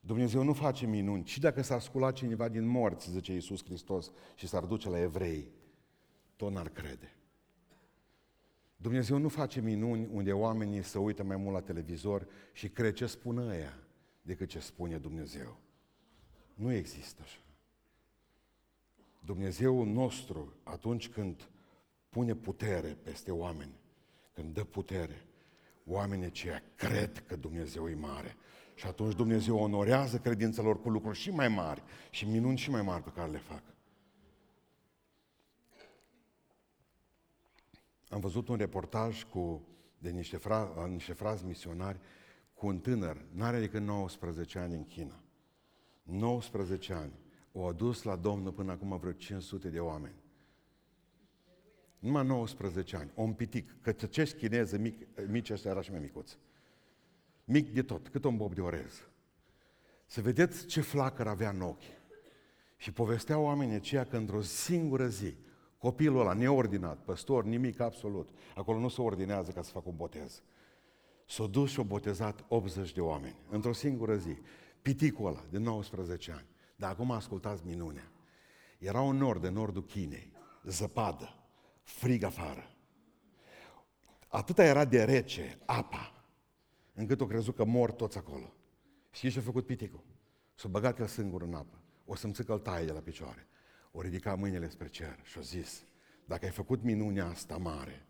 Speaker 1: Dumnezeu nu face minuni. Și dacă s-ar scula cineva din morți, zice Iisus Hristos, și s-ar duce la evrei, tot n-ar crede. Dumnezeu nu face minuni unde oamenii se uită mai mult la televizor și cred ce spune ea decât ce spune Dumnezeu. Nu există așa. Dumnezeul nostru, atunci când pune putere peste oameni, când dă putere, oamenii aceia cred că Dumnezeu e mare. Și atunci Dumnezeu onorează credința lor cu lucruri și mai mari și minuni și mai mari pe care le fac. Am văzut un reportaj cu, de niște, fra, niște frazi misionari cu un tânăr, n-are decât 19 ani în China. 19 ani. O adus la Domnul până acum vreo 500 de oameni. Numai 19 ani, om pitic, că ce chineză mic, mici ăștia era și mai micuț. Mic de tot, cât un bob de orez. Să vedeți ce flacăr avea în ochi. Și povestea oamenii aceia că într-o singură zi, copilul ăla, neordinat, păstor, nimic absolut, acolo nu se ordinează ca să facă un botez. S-a dus și a botezat 80 de oameni, într-o singură zi. Piticul ăla, de 19 ani. Dar acum ascultați minunea. Era un nord, în nordul Chinei, zăpadă, frig afară. Atâta era de rece, apa, încât o crezut că mor toți acolo. Și ce a făcut piticul? S-a băgat el singur în apă. O să-mi că taie de la picioare. O ridica mâinile spre cer și a zis, dacă ai făcut minunea asta mare,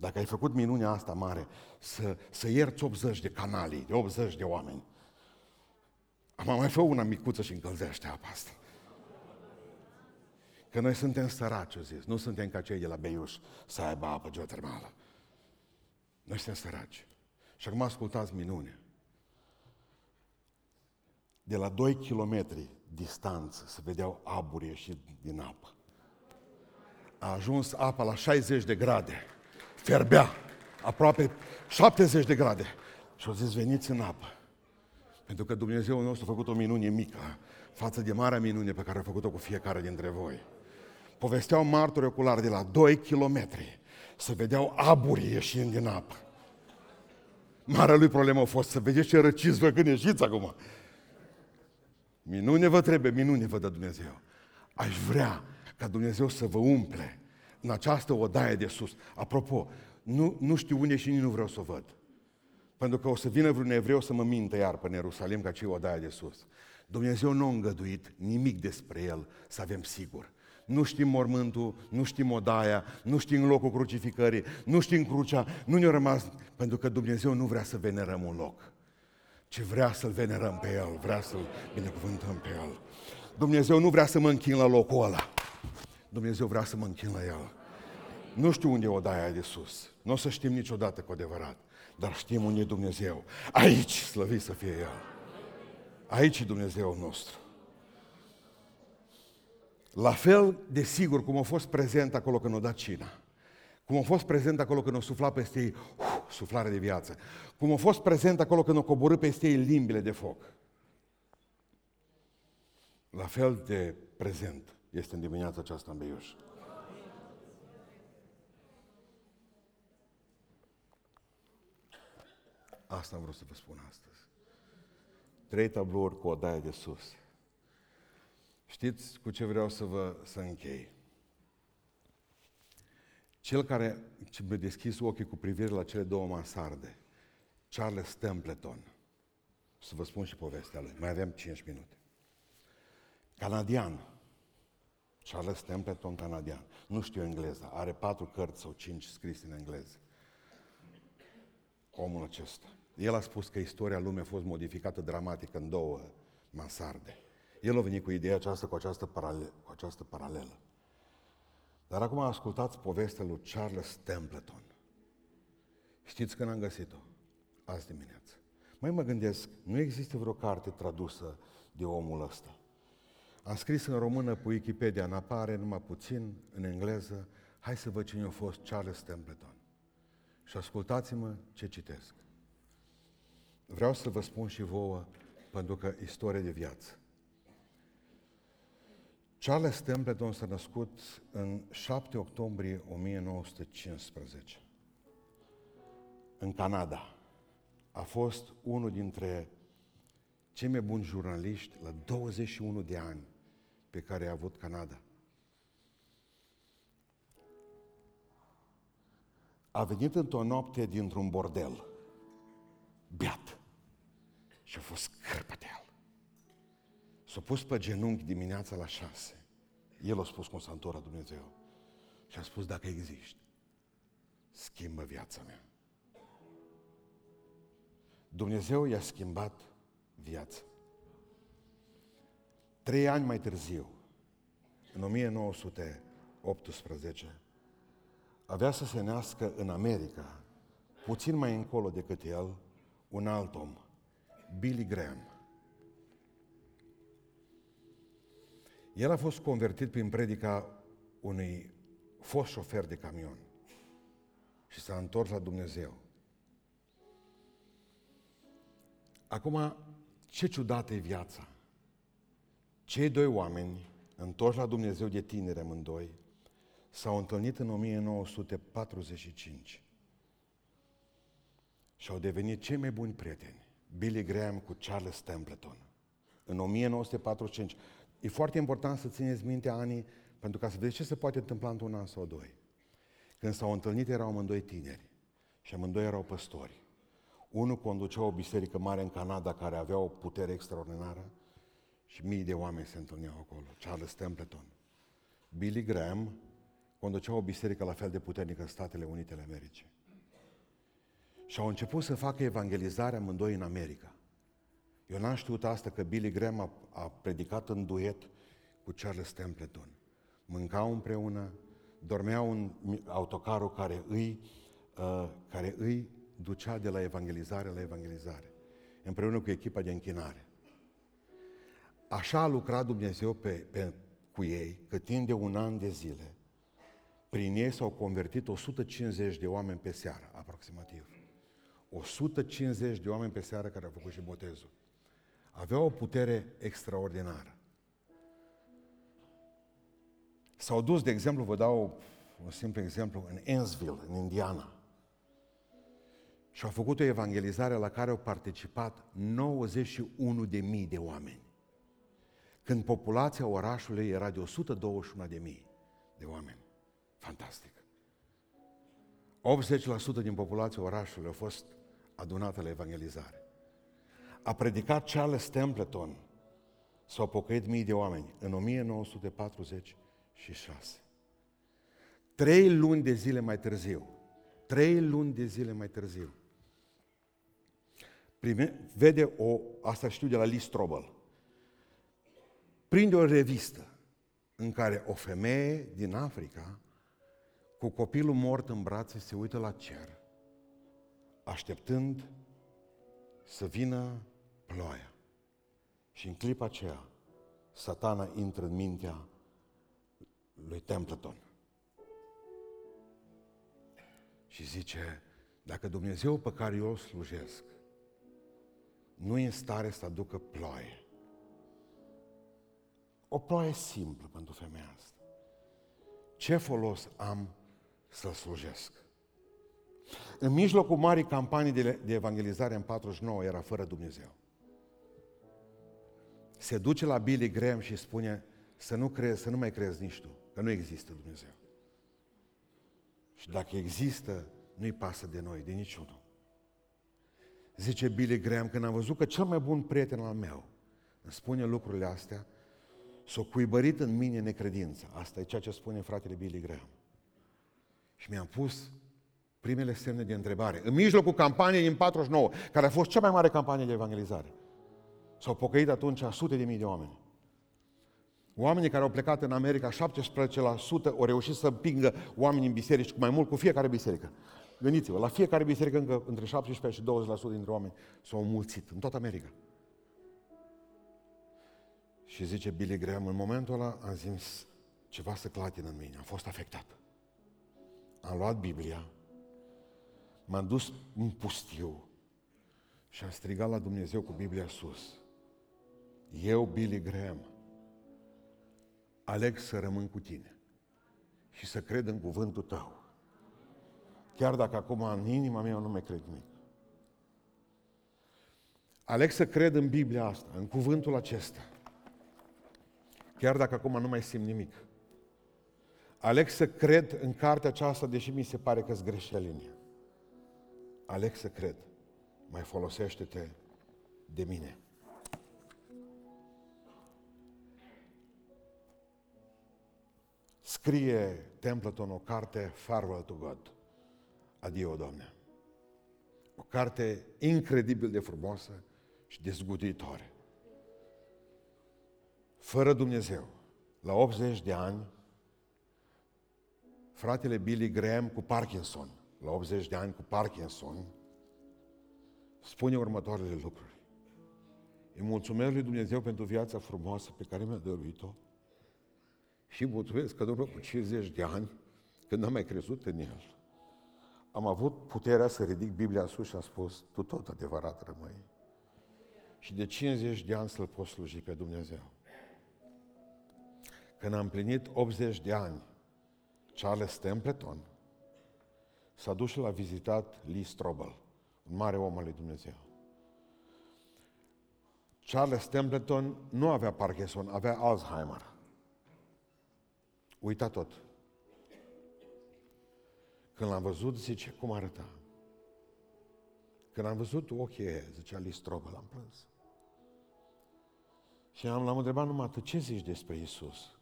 Speaker 1: dacă ai făcut minunea asta mare, să, să ierți 80 de canalii, de 80 de oameni, am mai fă una micuță și încălzește apa asta. Că noi suntem săraci, o zis. Nu suntem ca cei de la Beiuș să aibă apă geotermală. Noi suntem săraci. Și acum ascultați minune. De la 2 km distanță se vedeau aburi ieși din apă. A ajuns apa la 60 de grade. Ferbea. Aproape 70 de grade. Și au zis, veniți în apă. Pentru că Dumnezeu nostru a făcut o minune mică față de marea minune pe care a făcut-o cu fiecare dintre voi. Povesteau martori oculari de la 2 km să vedeau aburi ieșind din apă. Marea lui problemă a fost să vedeți ce răciți voi când ieșiți acum. Minune vă trebuie, minune vă dă Dumnezeu. Aș vrea ca Dumnezeu să vă umple în această odaie de sus. Apropo, nu, nu știu unde și nici nu vreau să o văd. Pentru că o să vină vreun evreu să mă mintă iar pe Ierusalim ca cei odaia de sus. Dumnezeu nu a îngăduit nimic despre el să avem sigur. Nu știm mormântul, nu știm odaia, nu știm locul crucificării, nu știm crucea, nu ne-a rămas, pentru că Dumnezeu nu vrea să venerăm un loc, ci vrea să-L venerăm pe El, vrea să-L binecuvântăm pe El. Dumnezeu nu vrea să mă închin la locul ăla. Dumnezeu vrea să mă închin la El. Nu știu unde e odaia de sus. Nu o să știm niciodată cu adevărat dar știm unde e Dumnezeu. Aici, slăvit să fie El. Aici e Dumnezeul nostru. La fel de sigur cum a fost prezent acolo când o dat cina, cum a fost prezent acolo când o sufla peste ei uh, suflare de viață, cum a fost prezent acolo când o coborâ peste ei limbile de foc. La fel de prezent este în dimineața aceasta în Beiuș. Asta am vrut să vă spun astăzi. Trei tablouri cu o daie de sus. Știți cu ce vreau să vă să închei? Cel care mi-a deschis ochii cu privire la cele două masarde, Charles Templeton, să vă spun și povestea lui, mai avem 5 minute. Canadian, Charles Templeton, canadian. Nu știu engleză, are patru cărți sau cinci scrise în engleză. Omul acesta. El a spus că istoria lumii a fost modificată dramatic în două masarde. El a venit cu ideea aceasta, cu această, parale- cu această paralelă. Dar acum ascultați povestea lui Charles Templeton. Știți când am găsit-o? Azi dimineață. Mai mă gândesc, nu există vreo carte tradusă de omul ăsta. Am scris în română pe Wikipedia, în apare numai puțin, în engleză, hai să văd cine a fost Charles Templeton. Și ascultați-mă ce citesc. Vreau să vă spun și vouă, pentru că istorie de viață. Charles Templeton s-a născut în 7 octombrie 1915 în Canada. A fost unul dintre cei mai buni jurnaliști la 21 de ani pe care a avut Canada. A venit într-o noapte dintr-un bordel, beat, și a fost scârpătel. S-a pus pe genunchi dimineața la șase. El a spus cum s-a întors Dumnezeu. Și a spus, dacă existi, schimbă viața mea. Dumnezeu i-a schimbat viața. Trei ani mai târziu, în 1918, avea să se nască în America, puțin mai încolo decât el, un alt om, Billy Graham. El a fost convertit prin predica unui fost șofer de camion și s-a întors la Dumnezeu. Acum, ce ciudată e viața! Cei doi oameni, întorși la Dumnezeu de tineri amândoi, s-au întâlnit în 1945 și au devenit cei mai buni prieteni. Billy Graham cu Charles Templeton. În 1945. E foarte important să țineți minte anii, pentru ca să vedeți ce se poate întâmpla într-un an sau doi. Când s-au întâlnit erau amândoi tineri și amândoi erau păstori. Unul conducea o biserică mare în Canada care avea o putere extraordinară și mii de oameni se întâlneau acolo. Charles Templeton. Billy Graham conducea o biserică la fel de puternică în Statele Unite ale Americii. Și au început să facă evangelizare amândoi în America. Eu n-am știut asta că Billy Graham a, a predicat în duet cu Charles Templeton. Mâncau împreună, dormeau în autocarul care îi, uh, care îi ducea de la evangelizare la evangelizare, împreună cu echipa de închinare. Așa a lucrat Dumnezeu pe, pe, cu ei, că timp de un an de zile, prin ei s-au convertit 150 de oameni pe seară, aproximativ. 150 de oameni pe seară care au făcut și botezul. Aveau o putere extraordinară. S-au dus, de exemplu, vă dau un simplu exemplu, în Ensville, în Indiana. Și au făcut o evangelizare la care au participat 91 de mii de oameni. Când populația orașului era de 121 de mii de oameni. Fantastic. 80% din populația orașului a fost adunată la evangelizare. A predicat Charles Templeton, s-au pocăit mii de oameni în 1946. Trei luni de zile mai târziu, trei luni de zile mai târziu, prime, vede o, asta știu de la Lee Strobel, prinde o revistă în care o femeie din Africa cu copilul mort în brațe se uită la cer, așteptând să vină ploaia. Și în clipa aceea, satana intră în mintea lui Templeton. Și zice, dacă Dumnezeu pe care eu o slujesc nu e în stare să aducă ploaie, o ploaie simplă pentru femeia asta, ce folos am să slujesc? În mijlocul marii campanii de, de evangelizare în 49 era fără Dumnezeu. Se duce la Billy Graham și spune să nu crezi, să nu mai crezi nici tu, că nu există Dumnezeu. Și dacă există, nu-i pasă de noi, de niciunul. Zice Billy Graham, când am văzut că cel mai bun prieten al meu îmi spune lucrurile astea, s-a cuibărit în mine necredința. Asta e ceea ce spune fratele Billy Graham. Și mi-am pus primele semne de întrebare. În mijlocul campaniei din 49, care a fost cea mai mare campanie de evangelizare. S-au pocăit atunci sute de mii de oameni. Oamenii care au plecat în America, 17% au reușit să împingă oamenii în biserici, cu mai mult cu fiecare biserică. Gândiți-vă, la fiecare biserică încă între 17 și 20% dintre oameni s-au mulțit în toată America. Și zice Billy Graham, în momentul ăla am zis ceva să clatină în mine, am fost afectat. Am luat Biblia, m-am dus în pustiu și am strigat la Dumnezeu cu Biblia sus. Eu, Billy Graham, aleg să rămân cu tine și să cred în cuvântul tău. Chiar dacă acum în inima mea nu mai cred nimic. Aleg să cred în Biblia asta, în cuvântul acesta. Chiar dacă acum nu mai simt nimic. Aleg să cred în cartea aceasta, deși mi se pare că-s greșeli în ea. Aleg să cred. Mai folosește-te de mine. Scrie Templeton o carte, Farewell to God. Adio, Doamne. O carte incredibil de frumoasă și dezguditoare. Fără Dumnezeu, la 80 de ani, fratele Billy Graham cu Parkinson, la 80 de ani cu Parkinson, spune următoarele lucruri. Îi mulțumesc lui Dumnezeu pentru viața frumoasă pe care mi-a dăruit-o și mulțumesc că după cu 50 de ani, când am mai crezut în el, am avut puterea să ridic Biblia sus și am spus, tu tot adevărat rămâi. Și de 50 de ani să-L pot sluji pe Dumnezeu. Când am plinit 80 de ani, Charles Templeton s-a dus și l-a vizitat Lee Strobel, un mare om al lui Dumnezeu. Charles Templeton nu avea Parkinson, avea Alzheimer. Uita tot. Când l-am văzut, zice, cum arăta? Când am văzut ochii aia, zicea Lee Strobel, am plâns. Și am, l-am întrebat numai atât, ce zici despre Isus?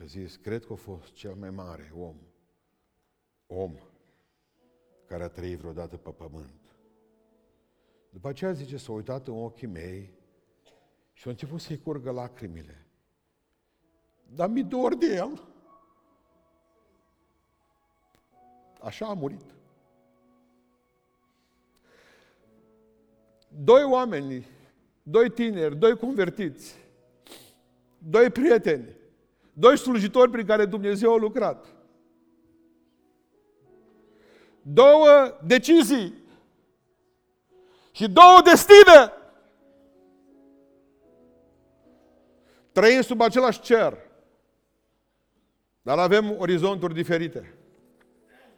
Speaker 1: Și a zis, cred că a fost cel mai mare om, om, care a trăit vreodată pe pământ. După aceea, zice, s-a uitat în ochii mei și a început să-i curgă lacrimile. Dar mi dor de el. Așa a murit. Doi oameni, doi tineri, doi convertiți, doi prieteni, doi slujitori prin care Dumnezeu a lucrat. Două decizii și două destine. Trăim sub același cer, dar avem orizonturi diferite.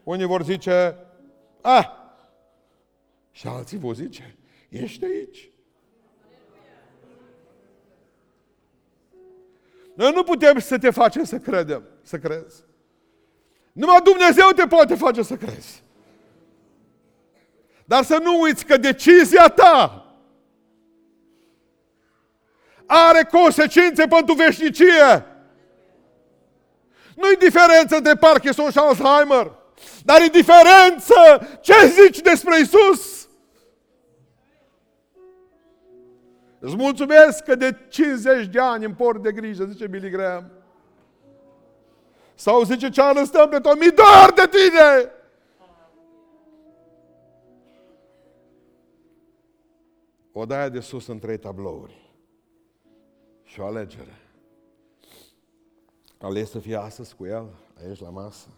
Speaker 1: Unii vor zice, ah, și alții vor zice, ești aici. Noi nu putem să te facem să credem, să crezi. Numai Dumnezeu te poate face să crezi. Dar să nu uiți că decizia ta are consecințe pentru veșnicie. Nu-i diferență între Parkinson și Alzheimer. Dar e diferență ce zici despre Isus. Îți mulțumesc că de 50 de ani îmi port de grijă, zice Billy Graham. Sau zice Charles Templeton, mi dor de tine! O daia de sus în trei tablouri. Și o alegere. Ales să fie astăzi cu el, aici la masă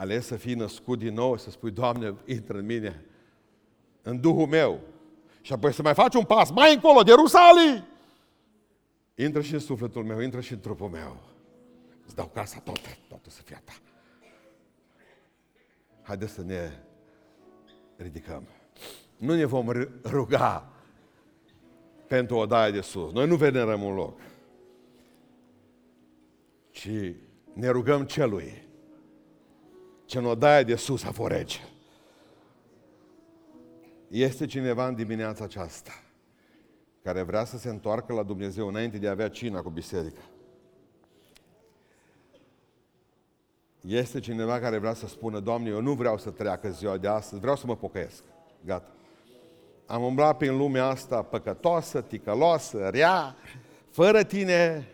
Speaker 1: ales să fii născut din nou, să spui, Doamne, intră în mine, în Duhul meu. Și apoi să mai faci un pas mai încolo, de Rusalii. Intră și în sufletul meu, intră și în trupul meu. Îți dau casa toată, toată să fie a ta. Haideți să ne ridicăm. Nu ne vom ruga pentru o daie de sus. Noi nu venerăm un loc. Ci ne rugăm celui ce nu daia de sus a forege. Este cineva în dimineața aceasta care vrea să se întoarcă la Dumnezeu înainte de a avea cina cu biserica. Este cineva care vrea să spună, Doamne, eu nu vreau să treacă ziua de astăzi, vreau să mă pocăiesc. Gata. Am umblat prin lumea asta păcătoasă, ticăloasă, rea, fără tine.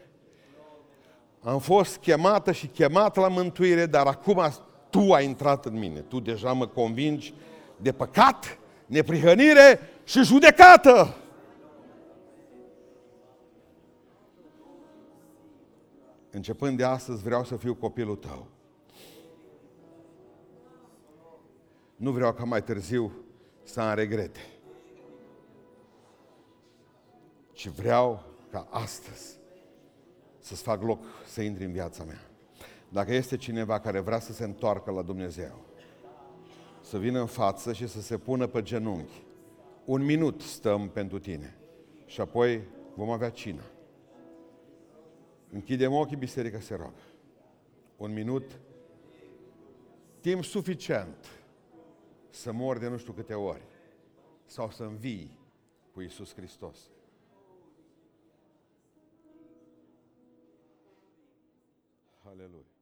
Speaker 1: Am fost chemată și chemat la mântuire, dar acum tu ai intrat în mine. Tu deja mă convingi de păcat, neprihănire și judecată. Începând de astăzi vreau să fiu copilul tău. Nu vreau ca mai târziu să am regrete. Ci vreau ca astăzi să-ți fac loc să intri în viața mea. Dacă este cineva care vrea să se întoarcă la Dumnezeu, să vină în față și să se pună pe genunchi. Un minut stăm pentru tine și apoi vom avea cină. Închidem ochii, biserica se roagă. Un minut, timp suficient să mor de nu știu câte ori sau să învii cu Isus Hristos. Aleluia.